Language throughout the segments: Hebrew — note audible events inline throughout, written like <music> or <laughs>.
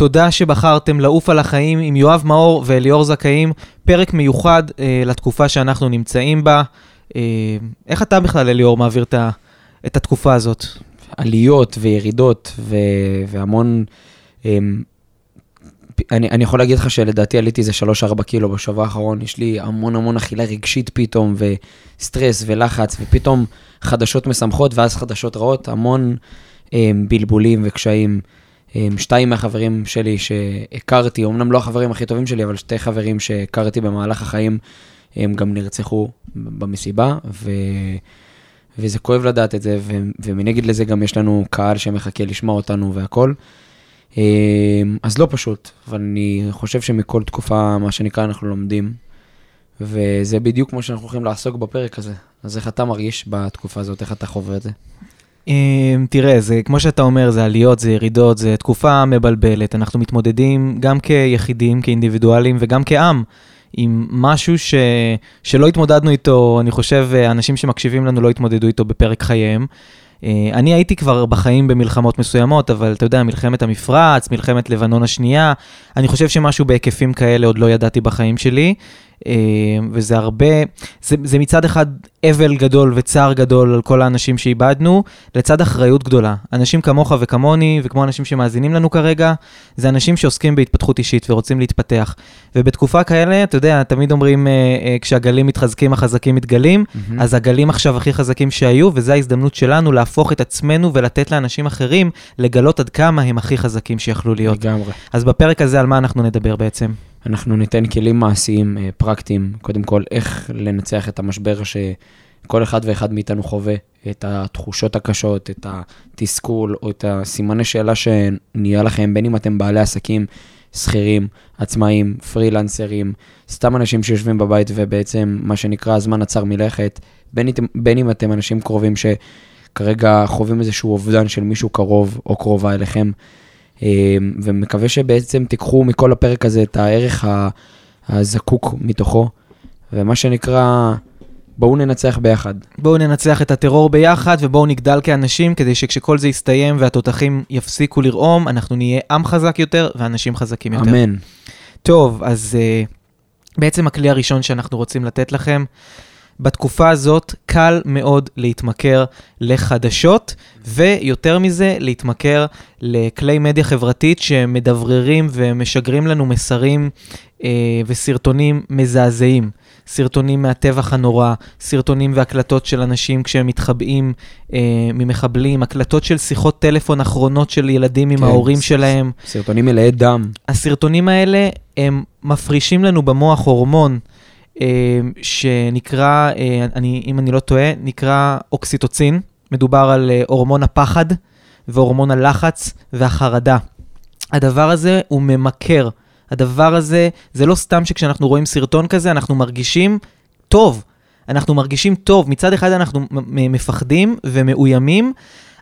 תודה שבחרתם לעוף על החיים עם יואב מאור ואליאור זכאים, פרק מיוחד אה, לתקופה שאנחנו נמצאים בה. אה, איך אתה בכלל, אליאור, מעביר את, ה, את התקופה הזאת? עליות וירידות ו- והמון... אה, אני, אני יכול להגיד לך שלדעתי עליתי איזה 3-4 קילו בשבוע האחרון, יש לי המון המון אכילה רגשית פתאום, וסטרס ולחץ, ופתאום חדשות משמחות ואז חדשות רעות, המון אה, בלבולים וקשיים. אה, שתיים מהחברים שלי שהכרתי, אמנם לא החברים הכי טובים שלי, אבל שתי חברים שהכרתי במהלך החיים, הם גם נרצחו במסיבה, ו... וזה כואב לדעת את זה, ו... ומנגד לזה גם יש לנו קהל שמחכה לשמוע אותנו והכול. אמ, אז לא פשוט, אבל אני חושב שמכל תקופה, מה שנקרא, אנחנו לומדים, וזה בדיוק כמו שאנחנו הולכים לעסוק בפרק הזה. אז איך אתה מרגיש בתקופה הזאת, איך אתה חווה את זה? אמ, תראה, זה כמו שאתה אומר, זה עליות, זה ירידות, זה תקופה מבלבלת. אנחנו מתמודדים גם כיחידים, כאינדיבידואלים וגם כעם. עם משהו ש... שלא התמודדנו איתו, אני חושב, אנשים שמקשיבים לנו לא התמודדו איתו בפרק חייהם. אה, אני הייתי כבר בחיים במלחמות מסוימות, אבל אתה יודע, מלחמת המפרץ, מלחמת לבנון השנייה, אני חושב שמשהו בהיקפים כאלה עוד לא ידעתי בחיים שלי. אה, וזה הרבה, זה, זה מצד אחד אבל גדול וצער גדול על כל האנשים שאיבדנו, לצד אחריות גדולה. אנשים כמוך וכמוני, וכמו אנשים שמאזינים לנו כרגע, זה אנשים שעוסקים בהתפתחות אישית ורוצים להתפתח. ובתקופה כאלה, אתה יודע, תמיד אומרים, אה, אה, כשהגלים מתחזקים, החזקים מתגלים, mm-hmm. אז הגלים עכשיו הכי חזקים שהיו, וזו ההזדמנות שלנו להפוך את עצמנו ולתת לאנשים אחרים לגלות עד כמה הם הכי חזקים שיכלו להיות. לגמרי. אז בפרק הזה, על מה אנחנו נדבר בעצם? אנחנו ניתן כלים מעשיים, אה, פרקטיים, קודם כל, איך לנצח את המשבר שכל אחד ואחד מאיתנו חווה, את התחושות הקשות, את התסכול, או את הסימני שאלה שנהיה לכם, בין אם אתם בעלי עסקים, שכירים, עצמאים, פרילנסרים, סתם אנשים שיושבים בבית ובעצם, מה שנקרא, הזמן עצר מלכת, בין, בין אם אתם אנשים קרובים שכרגע חווים איזשהו אובדן של מישהו קרוב או קרובה אליכם. אמ, ומקווה שבעצם תיקחו מכל הפרק הזה את הערך הזקוק מתוכו, ומה שנקרא, בואו ננצח ביחד. בואו ננצח את הטרור ביחד ובואו נגדל כאנשים, כדי שכשכל זה יסתיים והתותחים יפסיקו לרעום, אנחנו נהיה עם חזק יותר ואנשים חזקים יותר. אמן. טוב, אז uh, בעצם הכלי הראשון שאנחנו רוצים לתת לכם, בתקופה הזאת קל מאוד להתמכר לחדשות, ויותר מזה, להתמכר לכלי מדיה חברתית שמדבררים ומשגרים לנו מסרים אה, וסרטונים מזעזעים. סרטונים מהטבח הנורא, סרטונים והקלטות של אנשים כשהם מתחבאים אה, ממחבלים, הקלטות של שיחות טלפון אחרונות של ילדים כן, עם ההורים שלהם. סרטונים מלאי דם. הסרטונים האלה, הם מפרישים לנו במוח הורמון שנקרא, אה, אני, אם אני לא טועה, נקרא אוקסיטוצין. מדובר על אה, הורמון הפחד והורמון הלחץ והחרדה. הדבר הזה הוא ממכר. הדבר הזה, זה לא סתם שכשאנחנו רואים סרטון כזה, אנחנו מרגישים טוב. אנחנו מרגישים טוב. מצד אחד אנחנו מפחדים ומאוימים,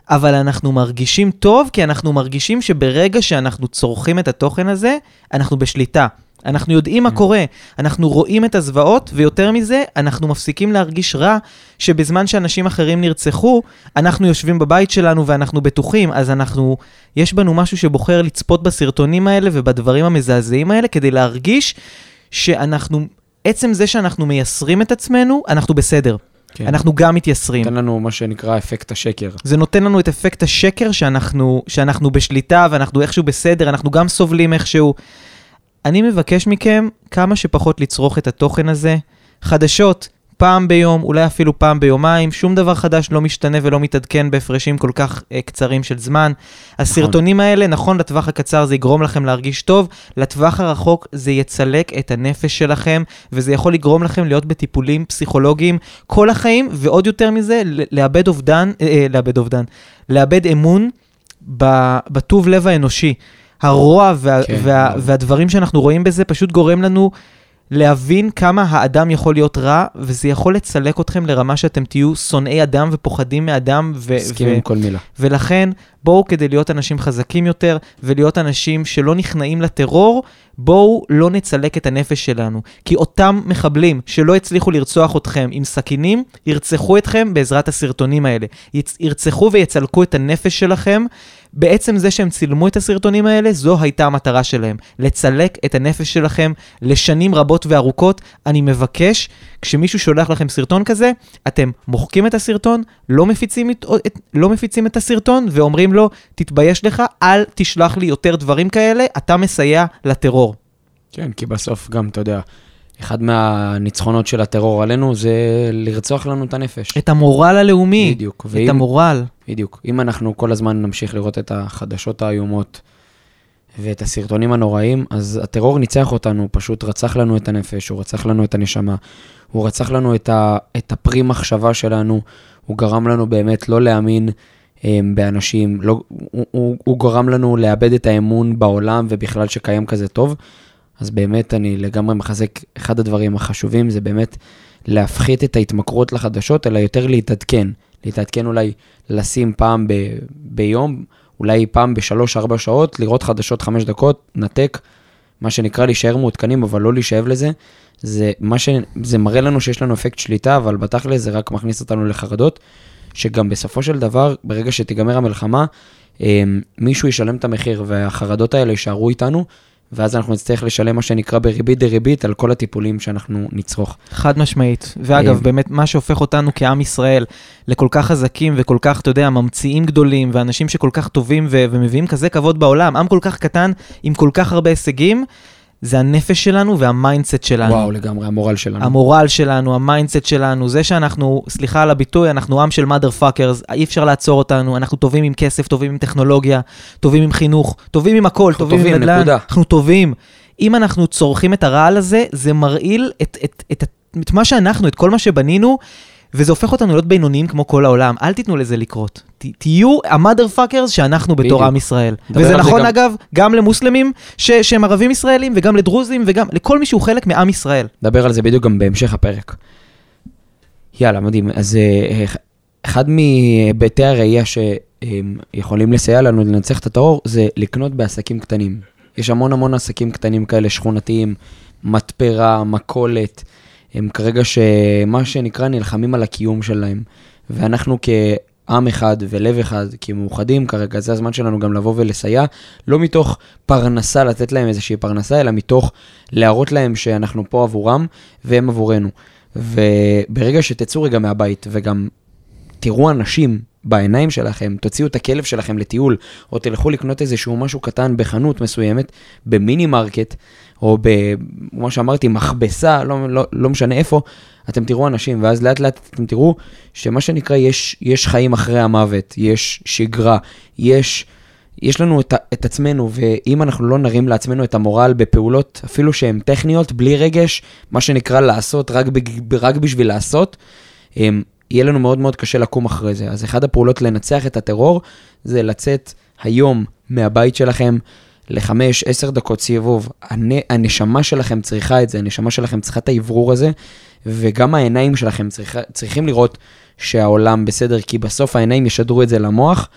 אבל אנחנו מרגישים טוב כי אנחנו מרגישים שברגע שאנחנו צורכים את התוכן הזה, אנחנו בשליטה. אנחנו יודעים מה mm. קורה, אנחנו רואים את הזוועות, ויותר מזה, אנחנו מפסיקים להרגיש רע שבזמן שאנשים אחרים נרצחו, אנחנו יושבים בבית שלנו ואנחנו בטוחים, אז אנחנו, יש בנו משהו שבוחר לצפות בסרטונים האלה ובדברים המזעזעים האלה כדי להרגיש שאנחנו, עצם זה שאנחנו מייסרים את עצמנו, אנחנו בסדר. כן. אנחנו גם מתייסרים. נותן לנו מה שנקרא אפקט השקר. זה נותן לנו את אפקט השקר שאנחנו, שאנחנו בשליטה ואנחנו איכשהו בסדר, אנחנו גם סובלים איכשהו. אני מבקש מכם כמה שפחות לצרוך את התוכן הזה. חדשות, פעם ביום, אולי אפילו פעם ביומיים, שום דבר חדש לא משתנה ולא מתעדכן בהפרשים כל כך uh, קצרים של זמן. הסרטונים נכון. האלה, נכון, לטווח הקצר זה יגרום לכם להרגיש טוב, לטווח הרחוק זה יצלק את הנפש שלכם, וזה יכול לגרום לכם להיות בטיפולים פסיכולוגיים כל החיים, ועוד יותר מזה, לאבד אובדן, אה, אה, לאבד אובדן, לאבד אמון בטוב לב האנושי. הרוע וה, כן, וה, כן. והדברים שאנחנו רואים בזה פשוט גורם לנו להבין כמה האדם יכול להיות רע, וזה יכול לצלק אתכם לרמה שאתם תהיו שונאי אדם ופוחדים מאדם. ו- מסכים ו- עם כל מילה. ולכן, בואו כדי להיות אנשים חזקים יותר, ולהיות אנשים שלא נכנעים לטרור, בואו לא נצלק את הנפש שלנו. כי אותם מחבלים שלא הצליחו לרצוח אתכם עם סכינים, ירצחו אתכם בעזרת הסרטונים האלה. יצ- ירצחו ויצלקו את הנפש שלכם בעצם זה שהם צילמו את הסרטונים האלה, זו הייתה המטרה שלהם. לצלק את הנפש שלכם לשנים רבות וארוכות. אני מבקש, כשמישהו שולח לכם סרטון כזה, אתם מוחקים את הסרטון, לא מפיצים את, את, לא מפיצים את הסרטון, ואומרים לו, תתבייש לך, אל תשלח לי יותר דברים כאלה, אתה מסייע לטרור. כן, כי בסוף גם, אתה יודע, אחד מהניצחונות של הטרור עלינו זה לרצוח לנו את הנפש. את המורל הלאומי. בדיוק. את ואם, המורל. בדיוק. אם אנחנו כל הזמן נמשיך לראות את החדשות האיומות ואת הסרטונים הנוראים, אז הטרור ניצח אותנו, פשוט רצח לנו את הנפש, הוא רצח לנו את הנשמה, הוא רצח לנו את, ה, את הפרי מחשבה שלנו, הוא גרם לנו באמת לא להאמין הם, אמ, באנשים, לא, הוא, הוא, הוא גרם לנו לאבד את האמון בעולם ובכלל שקיים כזה טוב. אז באמת אני לגמרי מחזק, אחד הדברים החשובים זה באמת להפחית את ההתמכרות לחדשות, אלא יותר להתעדכן. להתעדכן אולי לשים פעם ב, ביום, אולי פעם בשלוש-ארבע שעות, לראות חדשות חמש דקות, נתק, מה שנקרא להישאר מעודכנים, אבל לא להישאב לזה. זה, ש... זה מראה לנו שיש לנו אפקט שליטה, אבל בתכל'ס זה רק מכניס אותנו לחרדות, שגם בסופו של דבר, ברגע שתיגמר המלחמה, אמ, מישהו ישלם את המחיר, והחרדות האלה יישארו איתנו, ואז אנחנו נצטרך לשלם מה שנקרא בריבית דריבית על כל הטיפולים שאנחנו נצרוך. חד משמעית. ואגב, אה, באמת, מה שהופך אותנו כעם ישראל לכל כך חזקים וכל כך, אתה יודע, ממציאים גדולים, ואנשים שכל כך טובים ו- ומביאים כזה כבוד בעולם, עם כל כך קטן עם כל כך הרבה הישגים, זה הנפש שלנו וה mindset שלנו. וואו, לגמרי, המורל שלנו. המורל שלנו, ה mindset שלנו, זה שאנחנו, סליחה על הביטוי, אנחנו עם של mother fuckers, אי אפשר לעצור אותנו, אנחנו טובים עם כסף, טובים עם טכנולוגיה, טובים עם חינוך, טובים עם הכל, טובים, טובים עם נדל"ן. אנחנו טובים. אם אנחנו צורכים את הרעל הזה, זה מרעיל את, את, את, את, את מה שאנחנו, את כל מה שבנינו, וזה הופך אותנו להיות בינוניים כמו כל העולם. אל תיתנו לזה לקרות. ת, תהיו ה motherfuckers שאנחנו בתור עם ישראל. וזה נכון, גם... אגב, גם למוסלמים ש, שהם ערבים ישראלים, וגם לדרוזים, וגם לכל מי שהוא חלק מעם ישראל. נדבר על זה בדיוק גם בהמשך הפרק. יאללה, מדהים. אז אה, אחד מהיבטי הראייה שיכולים לסייע לנו לנצח את הטרור, זה לקנות בעסקים קטנים. יש המון המון עסקים קטנים כאלה, שכונתיים, מתפרה, מכולת. הם כרגע שמה שנקרא נלחמים על הקיום שלהם. ואנחנו כעם אחד ולב אחד, כמאוחדים כרגע, זה הזמן שלנו גם לבוא ולסייע, לא מתוך פרנסה, לתת להם איזושהי פרנסה, אלא מתוך להראות להם שאנחנו פה עבורם והם עבורנו. וברגע שתצאו רגע מהבית וגם תראו אנשים בעיניים שלכם, תוציאו את הכלב שלכם לטיול, או תלכו לקנות איזשהו משהו קטן בחנות מסוימת, במינימרקט, או כמו שאמרתי, מכבסה, לא, לא, לא משנה איפה, אתם תראו אנשים, ואז לאט לאט אתם תראו שמה שנקרא, יש, יש חיים אחרי המוות, יש שגרה, יש, יש לנו את, את עצמנו, ואם אנחנו לא נרים לעצמנו את המורל בפעולות, אפילו שהן טכניות, בלי רגש, מה שנקרא לעשות רק, רק בשביל לעשות, הם, יהיה לנו מאוד מאוד קשה לקום אחרי זה. אז אחת הפעולות לנצח את הטרור, זה לצאת היום מהבית שלכם, לחמש, עשר דקות סיבוב. הנשמה שלכם צריכה את זה, הנשמה שלכם צריכה את האוורור הזה, וגם העיניים שלכם צריכה, צריכים לראות שהעולם בסדר, כי בסוף העיניים ישדרו את זה למוח,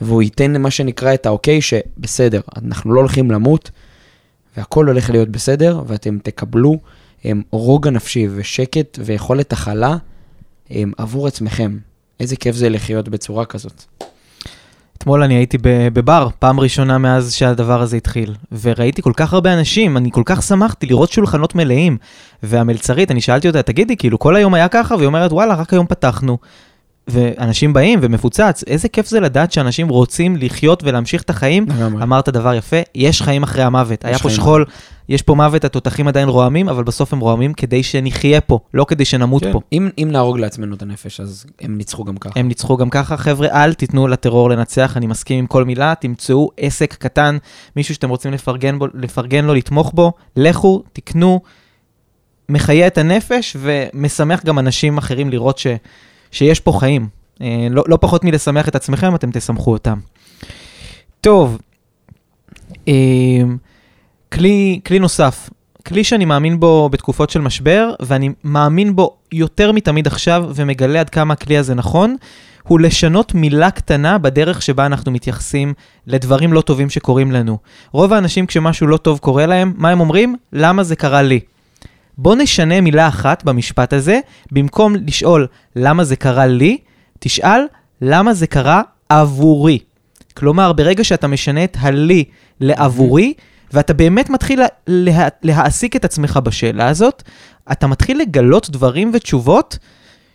והוא ייתן מה שנקרא את האוקיי, שבסדר, אנחנו לא הולכים למות, והכל הולך להיות בסדר, ואתם תקבלו הם, רוגע נפשי ושקט ויכולת הכלה עבור עצמכם. איזה כיף זה לחיות בצורה כזאת. אתמול אני הייתי בבר, פעם ראשונה מאז שהדבר הזה התחיל, וראיתי כל כך הרבה אנשים, אני כל כך שמחתי לראות שולחנות מלאים. והמלצרית, אני שאלתי אותה, תגידי, כאילו כל היום היה ככה? והיא אומרת, וואלה, רק היום פתחנו. ואנשים באים ומפוצץ, איזה כיף זה לדעת שאנשים רוצים לחיות ולהמשיך את החיים. אמרת דבר יפה, יש חיים אחרי המוות. היה פה שכול, יש פה מוות, התותחים עדיין רועמים, אבל בסוף הם רועמים כדי שנחיה פה, לא כדי שנמות כן. פה. אם, אם נהרוג לעצמנו את הנפש, אז הם ניצחו גם ככה. הם ניצחו גם ככה. חבר'ה, אל תיתנו לטרור לנצח, אני מסכים עם כל מילה, תמצאו עסק קטן, מישהו שאתם רוצים לפרגן, בו, לפרגן לו, לתמוך בו, לכו, תקנו, מחיה את הנפש ומשמח גם אנשים אחרים לראות ש... שיש פה חיים. אה, לא, לא פחות מלשמח את עצמכם, אתם תשמחו אותם. טוב, אה, כלי, כלי נוסף, כלי שאני מאמין בו בתקופות של משבר, ואני מאמין בו יותר מתמיד עכשיו, ומגלה עד כמה הכלי הזה נכון, הוא לשנות מילה קטנה בדרך שבה אנחנו מתייחסים לדברים לא טובים שקורים לנו. רוב האנשים כשמשהו לא טוב קורה להם, מה הם אומרים? למה זה קרה לי? בוא נשנה מילה אחת במשפט הזה, במקום לשאול למה זה קרה לי, תשאל למה זה קרה עבורי. כלומר, ברגע שאתה משנה את הלי לעבורי, ואתה באמת מתחיל לה, לה, להעסיק את עצמך בשאלה הזאת, אתה מתחיל לגלות דברים ותשובות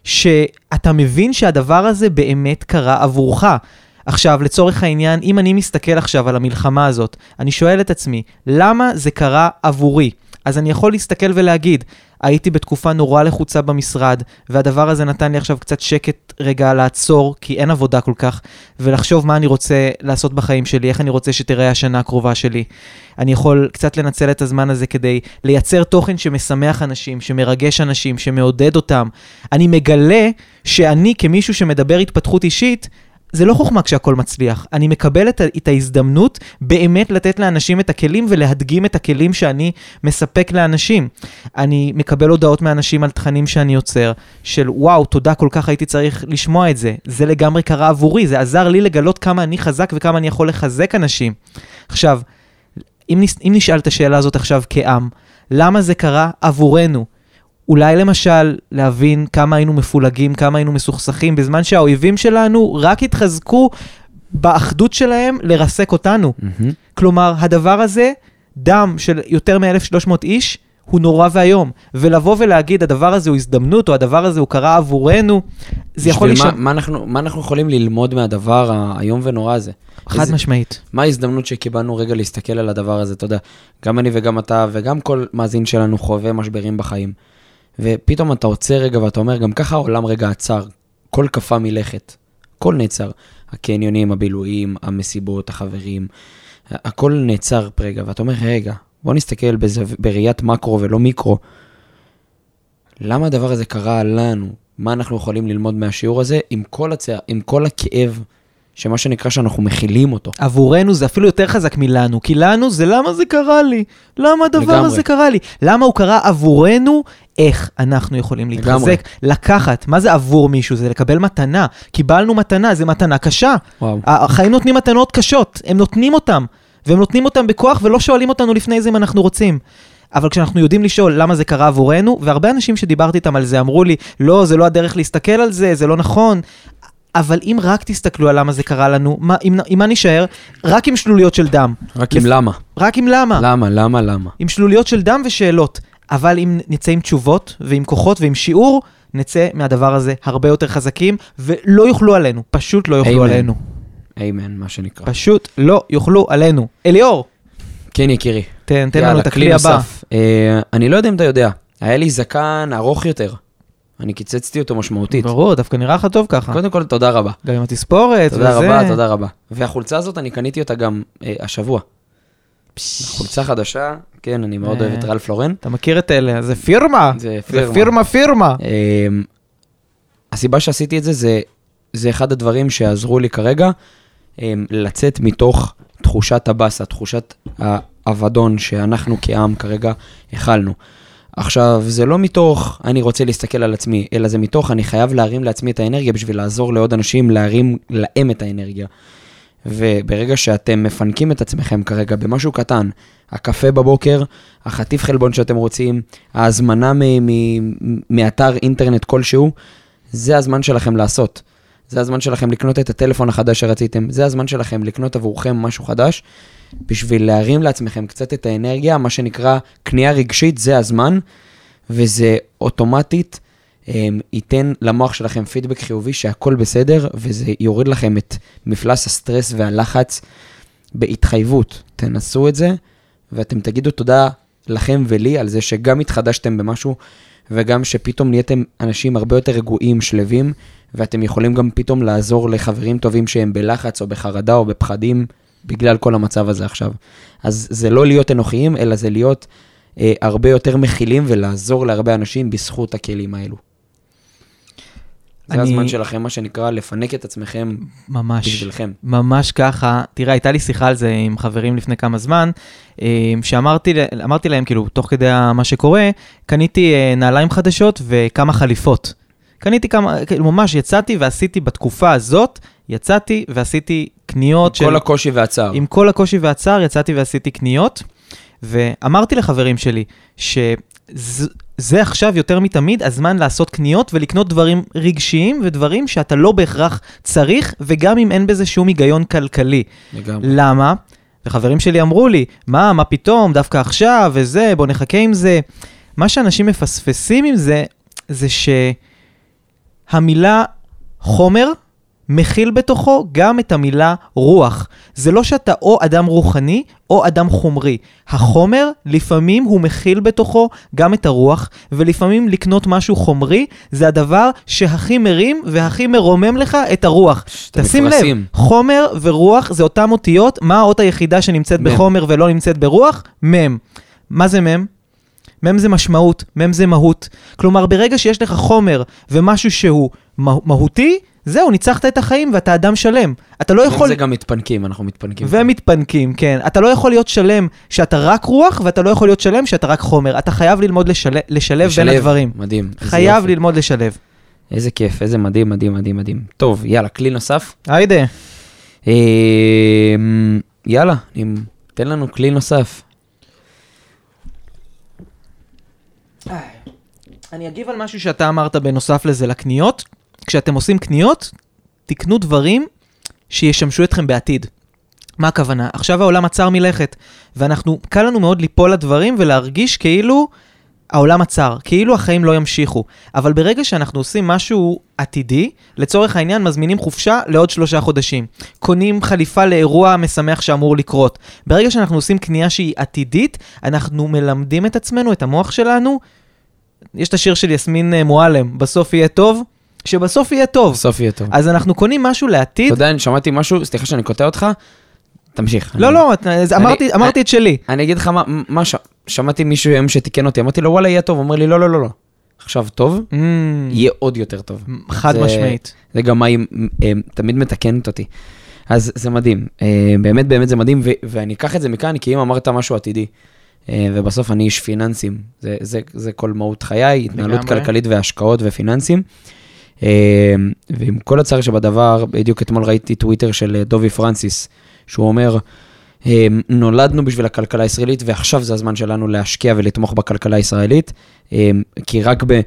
שאתה מבין שהדבר הזה באמת קרה עבורך. עכשיו, לצורך העניין, אם אני מסתכל עכשיו על המלחמה הזאת, אני שואל את עצמי, למה זה קרה עבורי? אז אני יכול להסתכל ולהגיד, הייתי בתקופה נורא לחוצה במשרד, והדבר הזה נתן לי עכשיו קצת שקט רגע לעצור, כי אין עבודה כל כך, ולחשוב מה אני רוצה לעשות בחיים שלי, איך אני רוצה שתראה השנה הקרובה שלי. אני יכול קצת לנצל את הזמן הזה כדי לייצר תוכן שמשמח אנשים, שמרגש אנשים, שמעודד אותם. אני מגלה שאני כמישהו שמדבר התפתחות אישית, זה לא חוכמה כשהכול מצליח. אני מקבל את, את ההזדמנות באמת לתת לאנשים את הכלים ולהדגים את הכלים שאני מספק לאנשים. אני מקבל הודעות מאנשים על תכנים שאני יוצר, של וואו, תודה, כל כך הייתי צריך לשמוע את זה. זה לגמרי קרה עבורי, זה עזר לי לגלות כמה אני חזק וכמה אני יכול לחזק אנשים. עכשיו, אם, נס, אם נשאל את השאלה הזאת עכשיו כעם, למה זה קרה עבורנו? אולי למשל להבין כמה היינו מפולגים, כמה היינו מסוכסכים, בזמן שהאויבים שלנו רק התחזקו באחדות שלהם לרסק אותנו. Mm-hmm. כלומר, הדבר הזה, דם של יותר מ-1,300 איש, הוא נורא ואיום. ולבוא ולהגיד, הדבר הזה הוא הזדמנות, או הדבר הזה הוא קרה עבורנו, זה יכול להישמע... מה, מה, אנחנו, מה אנחנו יכולים ללמוד מהדבר האיום ונורא הזה? חד איזה- משמעית. מה ההזדמנות שקיבלנו רגע להסתכל על הדבר הזה, אתה יודע, גם אני וגם אתה וגם כל מאזין שלנו חווה משברים בחיים. ופתאום אתה עוצר רגע ואתה אומר, גם ככה העולם רגע עצר, כל קפא מלכת, הכל נעצר. הקניונים, הבילויים, המסיבות, החברים, הכל נעצר רגע, ואתה אומר, רגע, בוא נסתכל בזו... בראיית מקרו ולא מיקרו. למה הדבר הזה קרה לנו? מה אנחנו יכולים ללמוד מהשיעור הזה עם כל, הצ... עם כל הכאב, שמה שנקרא שאנחנו מכילים אותו. עבורנו זה אפילו יותר חזק מלנו, כי לנו זה למה זה קרה לי? למה הדבר לגמרי. הזה קרה לי? למה הוא קרה עבורנו? איך אנחנו יכולים להתחזק, לגמרי. לקחת, מה זה עבור מישהו? זה לקבל מתנה. קיבלנו מתנה, זה מתנה קשה. וואו. החיים נותנים מתנות קשות, הם נותנים אותם, והם נותנים אותם בכוח ולא שואלים אותנו לפני זה אם אנחנו רוצים. אבל כשאנחנו יודעים לשאול למה זה קרה עבורנו, והרבה אנשים שדיברתי איתם על זה אמרו לי, לא, זה לא הדרך להסתכל על זה, זה לא נכון. אבל אם רק תסתכלו על למה זה קרה לנו, מה, עם, עם מה נישאר? רק עם שלוליות של דם. רק לפ- עם למה. רק עם למה. למה, למה, למה. עם שלוליות של דם ושאלות. אבל אם נצא עם תשובות ועם כוחות ועם שיעור, נצא מהדבר הזה הרבה יותר חזקים, ולא יוכלו עלינו. פשוט לא יוכלו אמן. עלינו. איימן, מה שנקרא. פשוט לא יוכלו עלינו. אליאור, כן, יקירי. תן, תן יאללה, לנו את הכלי הבא. אה, אני לא יודע אם אתה יודע, היה לי זקן ארוך יותר. אני קיצצתי אותו משמעותית. ברור, דווקא נראה לך טוב ככה. קודם כל, תודה רבה. גם עם התספורת תודה וזה. רבה, תודה רבה. והחולצה הזאת, אני קניתי אותה גם אה, השבוע. חולצה חדשה, כן, אני מאוד אה. אוהב את רלף לורן. אתה מכיר את אלה, זה פירמה. זה זה פירמה. פירמה פירמה. אמ, הסיבה שעשיתי את זה, זה, זה אחד הדברים שעזרו לי כרגע אמ, לצאת מתוך תחושת הבאסה, תחושת האבדון שאנחנו כעם כרגע הכלנו. עכשיו, זה לא מתוך אני רוצה להסתכל על עצמי, אלא זה מתוך אני חייב להרים לעצמי את האנרגיה בשביל לעזור לעוד אנשים להרים להם את האנרגיה. וברגע שאתם מפנקים את עצמכם כרגע במשהו קטן, הקפה בבוקר, החטיף חלבון שאתם רוצים, ההזמנה מ- מ- מאתר אינטרנט כלשהו, זה הזמן שלכם לעשות. זה הזמן שלכם לקנות את הטלפון החדש שרציתם, זה הזמן שלכם לקנות עבורכם משהו חדש, בשביל להרים לעצמכם קצת את האנרגיה, מה שנקרא קנייה רגשית, זה הזמן, וזה אוטומטית הם, ייתן למוח שלכם פידבק חיובי שהכל בסדר, וזה יוריד לכם את מפלס הסטרס והלחץ בהתחייבות. תנסו את זה, ואתם תגידו תודה לכם ולי על זה שגם התחדשתם במשהו, וגם שפתאום נהייתם אנשים הרבה יותר רגועים, שלווים, ואתם יכולים גם פתאום לעזור לחברים טובים שהם בלחץ או בחרדה או בפחדים בגלל כל המצב הזה עכשיו. אז זה לא להיות אנוכיים, אלא זה להיות אה, הרבה יותר מכילים ולעזור להרבה אנשים בזכות הכלים האלו. זה אני- הזמן שלכם, מה שנקרא, לפנק את עצמכם ממש. בשבילכם. ממש ככה. תראה, הייתה לי שיחה על זה עם חברים לפני כמה זמן, אה, שאמרתי להם, כאילו, תוך כדי מה שקורה, קניתי אה, נעליים חדשות וכמה חליפות. קניתי כמה, כאילו, ממש יצאתי ועשיתי בתקופה הזאת, יצאתי ועשיתי קניות של... כל הקושי והצער. עם כל הקושי והצער, יצאתי ועשיתי קניות, ואמרתי לחברים שלי, זה, זה עכשיו יותר מתמיד הזמן לעשות קניות ולקנות דברים רגשיים ודברים שאתה לא בהכרח צריך, וגם אם אין בזה שום היגיון כלכלי. לגמרי. למה? וחברים שלי אמרו לי, מה, מה פתאום, דווקא עכשיו, וזה, בוא נחכה עם זה. מה שאנשים מפספסים עם זה, זה שהמילה חומר מכיל בתוכו גם את המילה רוח. זה לא שאתה או אדם רוחני או אדם חומרי. החומר, לפעמים הוא מכיל בתוכו גם את הרוח, ולפעמים לקנות משהו חומרי, זה הדבר שהכי מרים והכי מרומם לך את הרוח. תשים לב, מפרסים. חומר ורוח זה אותם אותיות, מה האות היחידה שנמצאת מם. בחומר ולא נמצאת ברוח? מם. מה זה מם? מם זה משמעות, מם זה מהות. כלומר, ברגע שיש לך חומר ומשהו שהוא מה- מהותי, זהו, ניצחת את החיים ואתה אדם שלם. אתה לא יכול... זה גם מתפנקים, אנחנו מתפנקים. ומתפנקים, כן. אתה לא יכול להיות שלם שאתה רק רוח, ואתה לא יכול להיות שלם שאתה רק חומר. אתה חייב ללמוד לשל... לשלב, בין הדברים. מדהים. איזה חייב יופי. ללמוד לשלב. איזה כיף, איזה מדהים, מדהים, מדהים, מדהים. טוב, יאללה, כלי נוסף. היידה. אה, יאללה, תן לנו כלי נוסף. אני אגיב על משהו שאתה אמרת בנוסף לזה לקניות. כשאתם עושים קניות, תקנו דברים שישמשו אתכם בעתיד. מה הכוונה? עכשיו העולם עצר מלכת, ואנחנו, קל לנו מאוד ליפול לדברים ולהרגיש כאילו העולם עצר, כאילו החיים לא ימשיכו. אבל ברגע שאנחנו עושים משהו עתידי, לצורך העניין מזמינים חופשה לעוד שלושה חודשים. קונים חליפה לאירוע משמח שאמור לקרות. ברגע שאנחנו עושים קנייה שהיא עתידית, אנחנו מלמדים את עצמנו, את המוח שלנו. יש את השיר של יסמין אה, מועלם, בסוף יהיה טוב, שבסוף יהיה טוב. בסוף יהיה טוב. אז אנחנו קונים משהו לעתיד. אתה יודע, אני שמעתי משהו, סליחה שאני קוטע אותך, תמשיך. לא, לא, אמרתי את שלי. אני אגיד לך מה. שמעתי מישהו היום שתיקן אותי, אמרתי לו, וואלה, יהיה טוב, אומר לי, לא, לא, לא, לא. עכשיו טוב, Mm, יהיה עוד יותר טוב. חד משמעית. זה גם מה היא אה, תמיד מתקנת אותי. אז זה מדהים, אה, באמת באמת זה מדהים, ואני אקח את זה מכאן, כי אם אמרת משהו עתידי, אה, ובסוף אני איש פיננסים, זה, זה, זה כל מהות חיי, התנהלות לגמרי. כלכלית והשקעות ופיננסים. ועם כל הצער שבדבר, בדיוק אתמול ראיתי טוויט של דובי פרנסיס, שהוא אומר, אה, נולדנו בשביל הכלכלה הישראלית, ועכשיו זה הזמן שלנו להשקיע ולתמוך בכלכלה הישראלית, אה, כי רק ב...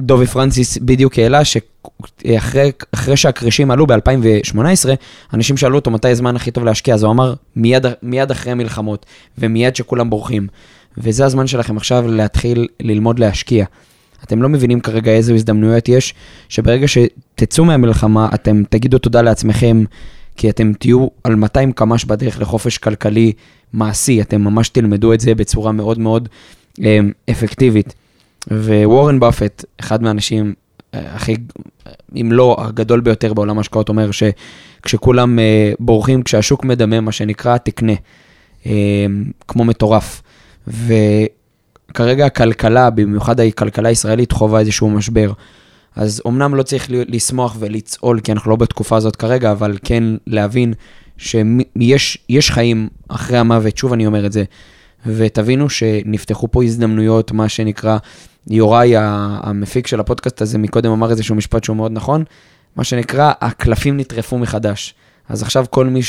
דובי פרנסיס בדיוק העלה שאחרי אחרי שה crashים עלו ב-2018, אנשים שאלו אותו מתי הזמן הכי טוב להשקיע, אז הוא אמר מיד, מיד אחרי המלחמות, ומיד שכולם בורחים. וזה הזמן שלכם עכשיו להתחיל ללמוד להשקיע. אתם לא מבינים כרגע איזה הזדמנויות יש, שברגע שתצאו מהמלחמה, אתם תגידו תודה לעצמכם, כי אתם תהיו על 200 קמ"ש בדרך לחופש כלכלי מעשי, אתם ממש תלמדו את זה בצורה מאוד מאוד אה, אפקטיבית. ווורן באפט, אחד מהאנשים אה, הכי, אם לא הגדול ביותר בעולם ההשקעות, אומר שכשכולם אה, בורחים, כשהשוק מדמם, מה שנקרא, תקנה, אה, כמו מטורף. וכרגע הכלכלה, במיוחד הכלכלה הישראלית, חווה איזשהו משבר. אז אמנם לא צריך לשמוח ולצעול, כי אנחנו לא בתקופה הזאת כרגע, אבל כן להבין שיש יש חיים אחרי המוות, שוב אני אומר את זה, ותבינו שנפתחו פה הזדמנויות, מה שנקרא, יוראי, המפיק של הפודקאסט הזה, מקודם אמר איזשהו משפט שהוא מאוד נכון, מה שנקרא, הקלפים נטרפו מחדש. אז עכשיו כל מי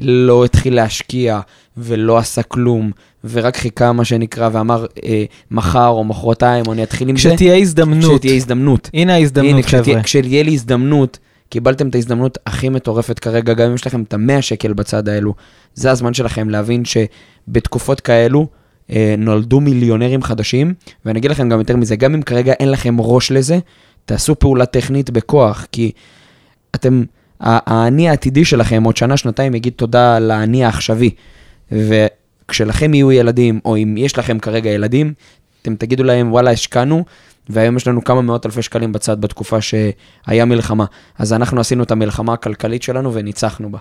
שלא התחיל להשקיע ולא עשה כלום, ורק חיכה, מה שנקרא, ואמר, אה, מחר או מחרתיים, או אני אתחיל עם זה, כשתהיה הזדמנות. כשתהיה הזדמנות. הנה הנה, ההזדמנות, כשתהיה, חבר'ה. כשתהיה לי הזדמנות, קיבלתם את ההזדמנות הכי מטורפת כרגע, גם אם יש לכם את המאה שקל בצד האלו, זה הזמן שלכם להבין שבתקופות כאלו אה, נולדו מיליונרים חדשים, ואני אגיד לכם גם יותר מזה, גם אם כרגע אין לכם ראש לזה, תעשו פעולה טכנית בכוח, כי אתם, האני העתידי שלכם עוד שנה, שנתיים יגיד תודה לאני העכשווי. וכשלכם יהיו ילדים, או אם יש לכם כרגע ילדים, אתם תגידו להם, וואלה, השקענו, והיום יש לנו כמה מאות אלפי שקלים בצד בתקופה שהיה מלחמה. אז אנחנו עשינו את המלחמה הכלכלית שלנו וניצחנו בה.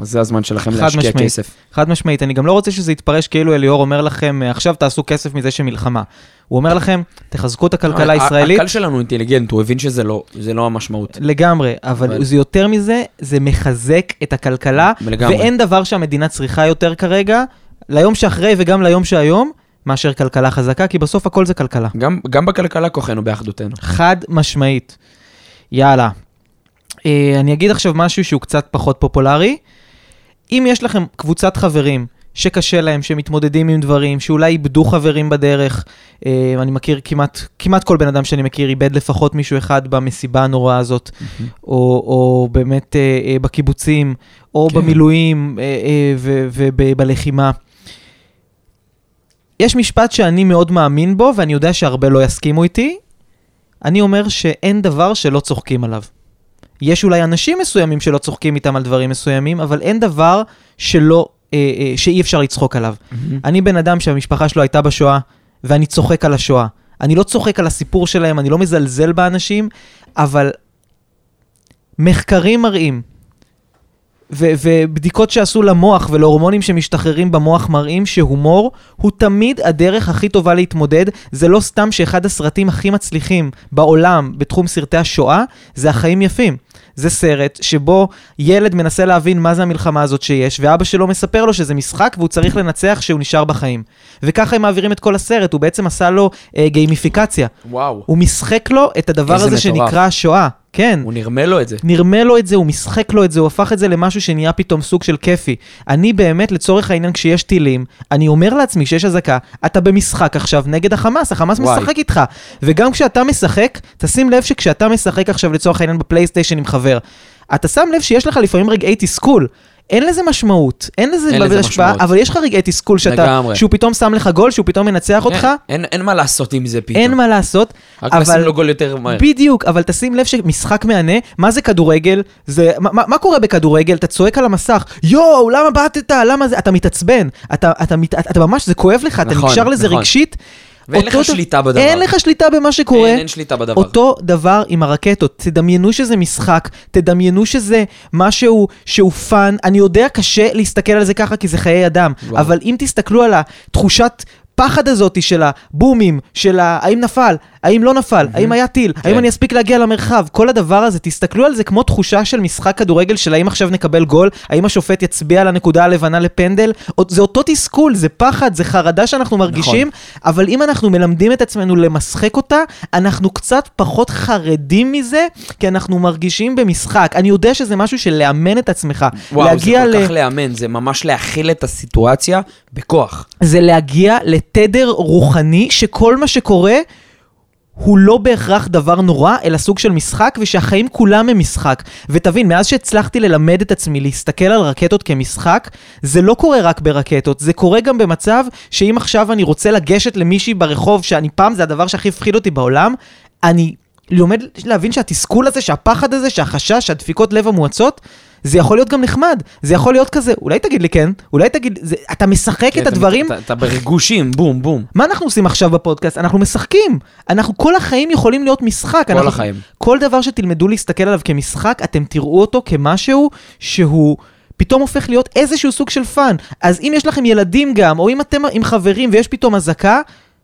אז זה הזמן שלכם להשקיע משמעית. כסף. חד משמעית, אני גם לא רוצה שזה יתפרש כאילו אליאור אומר לכם, "אה, עכשיו תעשו כסף מזה שמלחמה. הוא אומר לכם, תחזקו את הכלכלה ה- ה- הישראלית. הקל שלנו אינטליגנט, הוא הבין שזה לא, זה לא המשמעות. לגמרי, אבל אבל- זה יותר מזה, זה מחזק את הכלכלה, לגמרי. ואין דבר שהמדינה צריכה יותר כרגע, ליום שאחרי וגם ליום שהיום, מאשר כלכלה חזקה, כי בסוף הכל זה כלכלה. גם, גם בכלכלה כוחנו באחדותנו. חד משמעית. יאללה. אה, אני אגיד עכשיו משהו שהוא קצת פחות פופולרי. אם יש לכם קבוצת חברים שקשה להם, שמתמודדים עם דברים, שאולי איבדו חברים בדרך. אה, אני מכיר כמעט, כמעט כל בן אדם שאני מכיר איבד לפחות מישהו אחד במסיבה הנוראה הזאת, או, או באמת אה, אה, בקיבוצים, או כן. במילואים ובלחימה. יש משפט שאני מאוד מאמין בו, ואני יודע שהרבה לא יסכימו איתי. אני אומר שאין דבר שלא צוחקים עליו. יש אולי אנשים מסוימים שלא צוחקים איתם על דברים מסוימים, אבל אין דבר שלא, אה, אה, שאי אפשר לצחוק עליו. אני בן אדם שהמשפחה שלו הייתה בשואה, ואני צוחק על השואה. אני לא צוחק על הסיפור שלהם, אני לא מזלזל באנשים, אבל מחקרים מראים, ו- ובדיקות שעשו למוח ולהורמונים שמשתחררים במוח מראים שהומור הוא תמיד הדרך הכי טובה להתמודד. זה לא סתם שאחד הסרטים הכי מצליחים בעולם בתחום סרטי השואה, זה החיים יפים. זה סרט שבו ילד מנסה להבין מה זה המלחמה הזאת שיש, ואבא שלו מספר לו שזה משחק והוא צריך לנצח שהוא נשאר בחיים. וככה הם מעבירים את כל הסרט, הוא בעצם עשה לו אה, גיימיפיקציה. וואו. הוא משחק לו את הדבר הזה מטורף. שנקרא השואה. כן. הוא נרמל לו את זה. נרמה לו את זה, הוא משחק לו את זה, הוא הפך את זה למשהו שנהיה פתאום סוג של כיפי. אני באמת, לצורך העניין, כשיש טילים, אני אומר לעצמי, כשיש אזעקה, אתה במשחק עכשיו נגד החמאס, החמאס וואי. משחק איתך. וגם כשאתה משחק, תשים לב שכשאתה משחק עכשיו, לצורך העניין, בפלייסטיישן עם חבר, אתה שם לב שיש לך לפעמים רגעי תסכול. אין לזה משמעות, אין לזה אין לזה השפעה, משמעות. אבל יש לך רגעי תסכול שאתה, לגמרי. שהוא פתאום שם לך גול, שהוא פתאום מנצח אותך, אין, אין, אין מה לעשות עם זה פתאום. אין מה לעשות, רק אבל- לו גול יותר מהר. בדיוק, אבל תשים לב שמשחק מהנה, מה זה כדורגל? זה, מה, מה- מה קורה בכדורגל? אתה צועק על המסך, יואו, למה בעטת? למה זה? אתה מתעצבן, אתה, אתה, מת, אתה ממש, זה כואב לך, אתה נכון, נקשר לזה נכון. רגשית. ואין לך שליטה בדבר. אין לך שליטה במה שקורה. אין, אין שליטה בדבר. אותו דבר עם הרקטות, תדמיינו שזה משחק, תדמיינו שזה משהו שהוא fun, אני יודע קשה להסתכל על זה ככה כי זה חיי אדם, וואו. אבל אם תסתכלו על התחושת פחד הזאת של הבומים, של האם נפל, האם לא נפל, האם היה טיל, האם כן. אני אספיק להגיע למרחב, כל הדבר הזה, תסתכלו על זה כמו תחושה של משחק כדורגל של האם עכשיו נקבל גול, האם השופט יצביע על הנקודה הלבנה לפנדל, זה אותו תסכול, זה פחד, זה חרדה שאנחנו מרגישים, אבל אם אנחנו מלמדים את עצמנו למשחק אותה, אנחנו קצת פחות חרדים מזה, כי אנחנו מרגישים במשחק. אני יודע שזה משהו של לאמן את עצמך. וואו, זה כל ל... כך לאמן, זה ממש להכיל את הסיטואציה בכוח. זה להגיע לתדר רוחני שכל מה שקורה הוא לא בהכרח דבר נורא, אלא סוג של משחק, ושהחיים כולם הם משחק. ותבין, מאז שהצלחתי ללמד את עצמי להסתכל על רקטות כמשחק, זה לא קורה רק ברקטות, זה קורה גם במצב שאם עכשיו אני רוצה לגשת למישהי ברחוב, שאני פעם, זה הדבר שהכי הפחיד אותי בעולם, אני לומד להבין שהתסכול הזה, שהפחד הזה, שהחשש, שהדפיקות לב המואצות, זה יכול להיות גם נחמד, זה יכול להיות כזה, אולי תגיד לי כן, אולי תגיד, זה, אתה משחק כן, את הדברים, אתה, אתה בריגושים, בום, בום. מה אנחנו עושים עכשיו בפודקאסט? אנחנו משחקים. אנחנו כל החיים יכולים להיות משחק. כל אנחנו, החיים. כל דבר שתלמדו להסתכל עליו כמשחק, אתם תראו אותו כמשהו שהוא... פתאום הופך להיות איזשהו סוג של fun. אז אם יש לכם ילדים גם, או אם אתם עם חברים ויש פתאום אזעקה,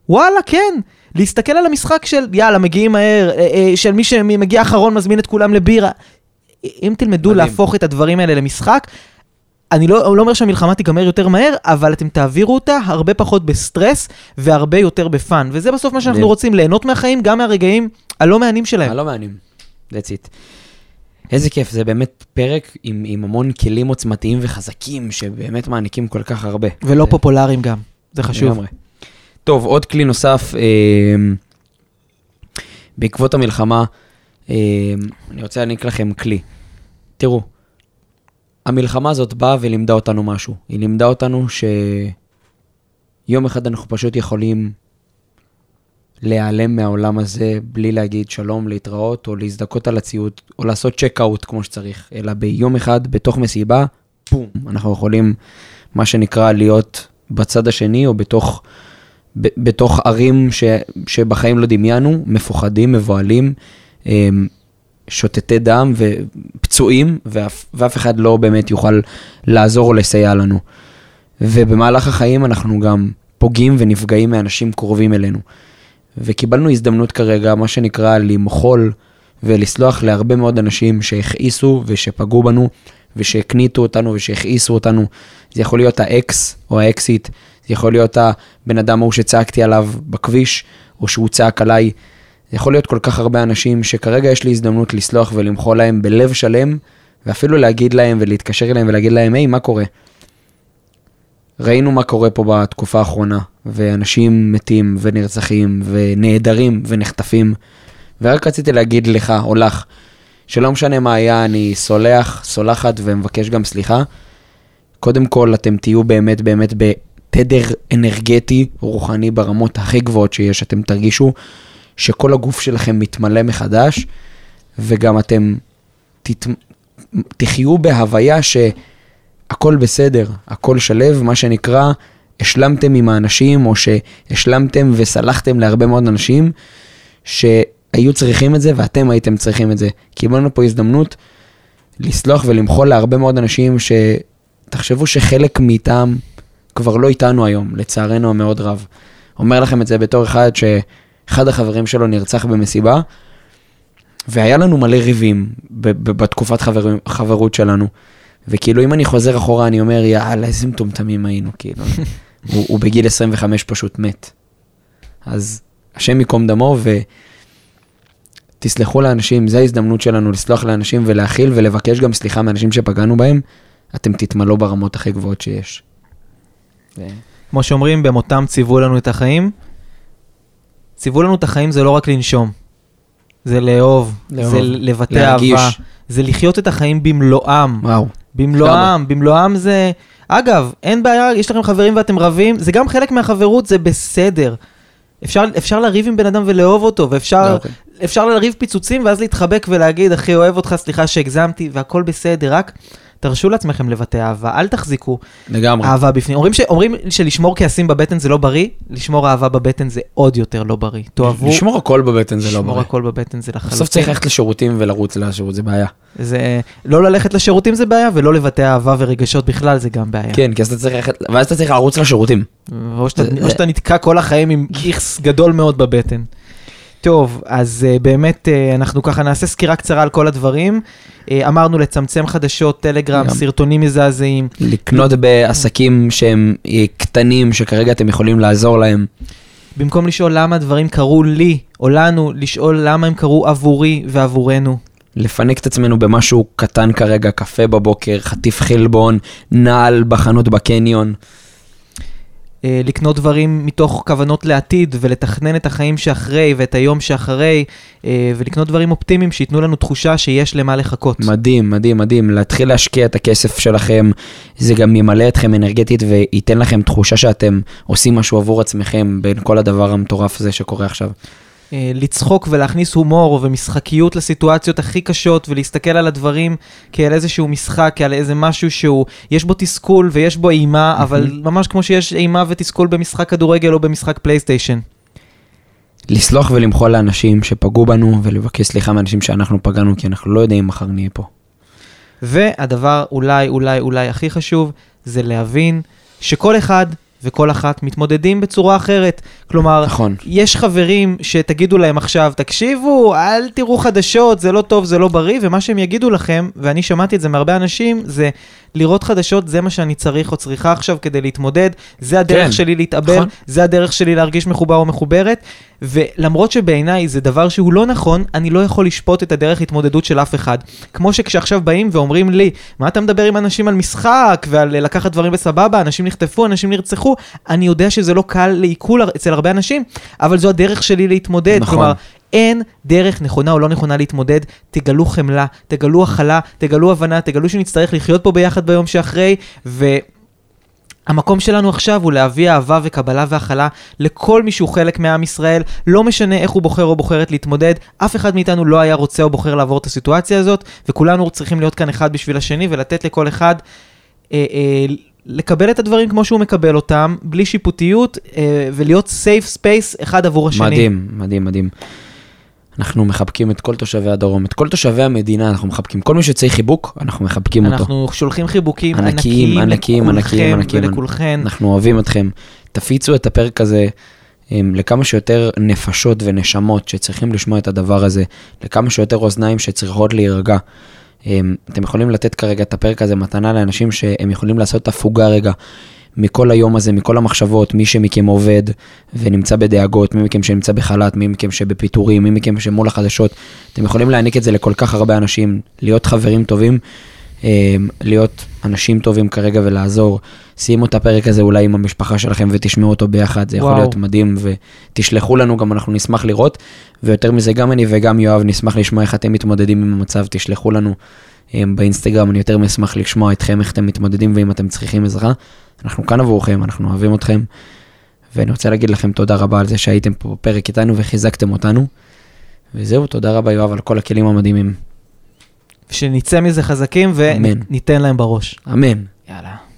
וואלה, כן. להסתכל על המשחק של יאללה, מגיעים מהר, אה, אה, של מי שמגיע אחרון מזמין את כולם לבירה. אם תלמדו מדהים. להפוך את הדברים האלה למשחק, אני לא, לא אומר שהמלחמה תיגמר יותר מהר, אבל אתם תעבירו אותה הרבה פחות בסטרס והרבה יותר ב fun. וזה בסוף מה שאנחנו מדהים. רוצים, ליהנות מהחיים, גם מהרגעים הלא מהנים שלהם. הלא מעניין. That's it. איזה כיף, זה באמת פרק עם, עם המון כלים עוצמתיים וחזקים, שבאמת מעניקים כל כך הרבה. ולא זה- פופולריים גם, זה חשוב. לגמרי. טוב, עוד כלי נוסף, אה, בעקבות המלחמה, אה, אני רוצה להעניק לכם כלי. תראו, המלחמה הזאת באה ולימדה אותנו משהו. היא לימדה אותנו שיום אחד אנחנו פשוט יכולים להיעלם מהעולם הזה בלי להגיד שלום, להתראות, או להזדכות על הציוד, או לעשות צ'ק אאוט כמו שצריך, אלא ביום אחד, בתוך מסיבה, בום, אנחנו יכולים, מה שנקרא, להיות בצד השני, או בתוך, ב, בתוך ערים ש, שבחיים לא דמיינו, מפוחדים, מבוהלים, שוטטי דם ופצועים, ואף, ואף אחד לא באמת יוכל לעזור או לסייע לנו. ובמהלך החיים אנחנו גם פוגעים ונפגעים מאנשים קרובים אלינו. וקיבלנו הזדמנות כרגע, מה שנקרא, למחול ולסלוח להרבה מאוד אנשים שהכעיסו ושפגעו בנו ושהקניטו אותנו ושהכעיסו אותנו. זה יכול להיות האקס או האקסיט, זה יכול להיות הבן אדם ההוא שצעקתי עליו בכביש, או שהוא צעק עליי. יכול להיות כל כך הרבה אנשים שכרגע יש לי הזדמנות לסלוח ולמחול להם בלב שלם, ואפילו להגיד להם ולהתקשר אליהם ולהגיד להם, היי, מה קורה? ראינו מה קורה פה בתקופה האחרונה, ואנשים מתים ונרצחים ונעדרים ונחטפים, ורק רציתי להגיד לך או לך, שלא משנה מה היה, אני סולח, סולחת ומבקש גם סליחה. קודם כל, אתם תהיו באמת באמת בתדר אנרגטי, רוחני ברמות הכי גבוהות שיש, אתם תרגישו שכל הגוף שלכם מתמלא מחדש, וגם אתם תת... תחיו בהוויה שהכל בסדר, הכל שלב, מה שנקרא, השלמתם עם האנשים, או שהשלמתם וסלחתם להרבה מאוד אנשים שהיו צריכים את זה ואתם הייתם צריכים את זה. קיבלנו פה הזדמנות לסלוח ולמחול להרבה מאוד אנשים שתחשבו שחלק מאיתם כבר לא איתנו היום, לצערנו המאוד רב. אומר לכם את זה בתור אחד שאחד החברים שלו נרצח במסיבה, והיה לנו מלא ריבים בתקופת חבר, חברות שלנו. וכאילו, אם אני חוזר אחורה, אני אומר, יאללה, איזה מטומטמים היינו, כאילו. <laughs> הוא, הוא בגיל 25 פשוט מת. אז השם ייקום דמו, ותסלחו לאנשים, זו ההזדמנות שלנו לסלוח לאנשים ולהכיל ולבקש גם סליחה מאנשים שפגענו בהם, אתם תתמלאו ברמות הכי גבוהות שיש. ו... כמו שאומרים, במותם ציוו לנו את החיים. ציוו לנו את החיים זה לא רק לנשום. זה לאהוב, לאהוב זה לבטא להרגיש. אהבה, זה לחיות את החיים במלואם. וואו. במלואם, במלואם זה... אגב, אין בעיה, יש לכם חברים ואתם רבים, זה גם חלק מהחברות, זה בסדר. אפשר, אפשר לריב עם בן אדם ולאהוב אותו, ואפשר okay. אוקיי. אפשר לריב פיצוצים ואז להתחבק ולהגיד, אחי, אוהב אותך, סליחה שהגזמתי, והכל בסדר, רק תרשו לעצמכם לבטא אהבה, אל תחזיקו לגמרי. אהבה בפנים. אומרים, ש, אומרים שלשמור כעסים בבטן זה לא בריא, לשמור אהבה בבטן זה עוד יותר לא בריא. תאהבו... לשמור הכל בבטן זה לא בריא. לשמור הכל בבטן זה לחלוטין. בסוף צריך ללכת לשירותים ולרוץ לשירות, זה בעיה. זה לא ללכת לשירותים זה בעיה, ולא לבטא אהבה ורגשות בכלל זה גם בעיה. כן, כי אז אתה צריך ללכת, ואז אתה צריך לרוץ לשירותים. או שאתה, או שאתה נתקע כל החיים עם איכס גדול מאוד בבטן. טוב, אז uh, באמת uh, אנחנו ככה נעשה סקירה קצרה על כל הדברים. Uh, אמרנו לצמצם חדשות, טלגרם, גם. סרטונים מזעזעים. לקנות בעסקים שהם קטנים, שכרגע אתם יכולים לעזור להם. במקום לשאול למה הדברים קרו לי או לנו, לשאול למה הם קרו עבורי ועבורנו. לפנק את עצמנו במשהו קטן כרגע, קפה בבוקר, חטיף חלבון, נעל בחנות בקניון. אה, לקנות דברים מתוך כוונות לעתיד ולתכנן את החיים שאחרי ואת היום שאחרי אה, ולקנות דברים אופטימיים שייתנו לנו תחושה שיש למה לחכות. מדהים, מדהים, מדהים. להתחיל להשקיע את הכסף שלכם, זה גם ימלא אתכם אנרגטית וייתן לכם תחושה שאתם עושים משהו עבור עצמכם בין כל הדבר המטורף הזה שקורה עכשיו. אה, לצחוק ולהכניס הומור ומשחקיות לסיטואציות הכי קשות ולהסתכל על הדברים כעל איזשהו משחק, כעל איזה משהו שהוא, יש בו תסכול ויש בו אימה, אבל ממש כמו שיש אימה ותסכול במשחק כדורגל או במשחק פלייסטיישן. לסלוח ולמחול לאנשים שפגעו בנו ולבקש סליחה מאנשים שאנחנו פגענו כי אנחנו לא יודעים אם מחר נהיה פה. והדבר אולי, אולי, אולי הכי חשוב, זה להבין שכל אחד וכל אחת מתמודדים בצורה אחרת. כלומר, נכון. יש חברים שתגידו להם עכשיו, תקשיבו, אל תראו חדשות, זה לא טוב, זה לא בריא, ומה שהם יגידו לכם, ואני שמעתי את זה מהרבה אנשים, זה לראות חדשות, זה מה שאני צריך או צריכה עכשיו כדי להתמודד, זה הדרך כן. שלי להתאבל, נכון. זה הדרך שלי להרגיש מחובר או מחוברת, ולמרות שבעיניי זה דבר שהוא לא נכון, אני לא יכול לשפוט את הדרך התמודדות של אף אחד. כמו שכשעכשיו באים ואומרים לי, מה אתה מדבר עם אנשים על משחק ועל לקחת דברים בסבבה, אנשים נחטפו, אנשים נרצחו, אני יודע שזה לא קל לעיכול אצל הרבה אנשים, אבל זו הדרך שלי להתמודד. נכון. כלומר, אין דרך נכונה או לא נכונה להתמודד, תגלו חמלה, תגלו הכלה, תגלו הבנה, תגלו שנצטרך לחיות פה ביחד ביום שאחרי, ו... המקום שלנו עכשיו הוא להביא אהבה וקבלה והכלה לכל מי שהוא חלק מעם ישראל, לא משנה איך הוא בוחר או בוחרת להתמודד, אף אחד מאיתנו לא היה רוצה או בוחר לעבור את הסיטואציה הזאת, וכולנו צריכים להיות כאן אחד בשביל השני ולתת לכל אחד אה, אה, לקבל את הדברים כמו שהוא מקבל אותם, בלי שיפוטיות, אה, ולהיות safe space אחד עבור השני. מדהים, מדהים, מדהים. אנחנו מחבקים את כל תושבי הדרום, את כל תושבי המדינה, אנחנו מחבקים. כל מי שצריך חיבוק, אנחנו מחבקים אנחנו אותו. אנחנו שולחים חיבוקים ענקיים, ענקיים, ענקיים, ענקיים ולכולכן. אנחנו אוהבים אתכם. תפיצו את הפרק הזה עם, לכמה שיותר נפשות ונשמות שצריכים לשמוע את הדבר הזה, לכמה שיותר אוזניים שצריכות להירגע. אתם יכולים לתת כרגע את הפרק הזה מתנה לאנשים שהם יכולים לעשות הפוגה רגע מכל היום הזה, מכל המחשבות, מי שמכם עובד ונמצא בדאגות, מי מכם שנמצא בחל"ת, מי מכם שבפיטורים, מי מכם שמול החדשות, אתם יכולים להעניק את זה לכל כך הרבה אנשים, להיות חברים טובים אה, להיות אנשים טובים כרגע ולעזור. שימו את הפרק הזה אולי עם המשפחה שלכם ותשמעו אותו ביחד, זה יכול וואו. להיות מדהים, ותשלחו לנו, גם אנחנו נשמח לראות. ויותר מזה, גם אני וגם יואב נשמח לשמוע איך אתם מתמודדים עם המצב, תשלחו לנו באינסטגרם, אני יותר מאשמח לשמוע אתכם, איך אתם מתמודדים ואם אתם צריכים עזרה. אנחנו כאן עבורכם, אנחנו אוהבים אתכם, ואני רוצה להגיד לכם תודה רבה על זה שהייתם פה בפרק איתנו וחיזקתם אותנו. וזהו, תודה רבה יואב על כל הכלים המדהימים. שנצא מזה חזקים. וניתן להם בראש. אמן. יאללה.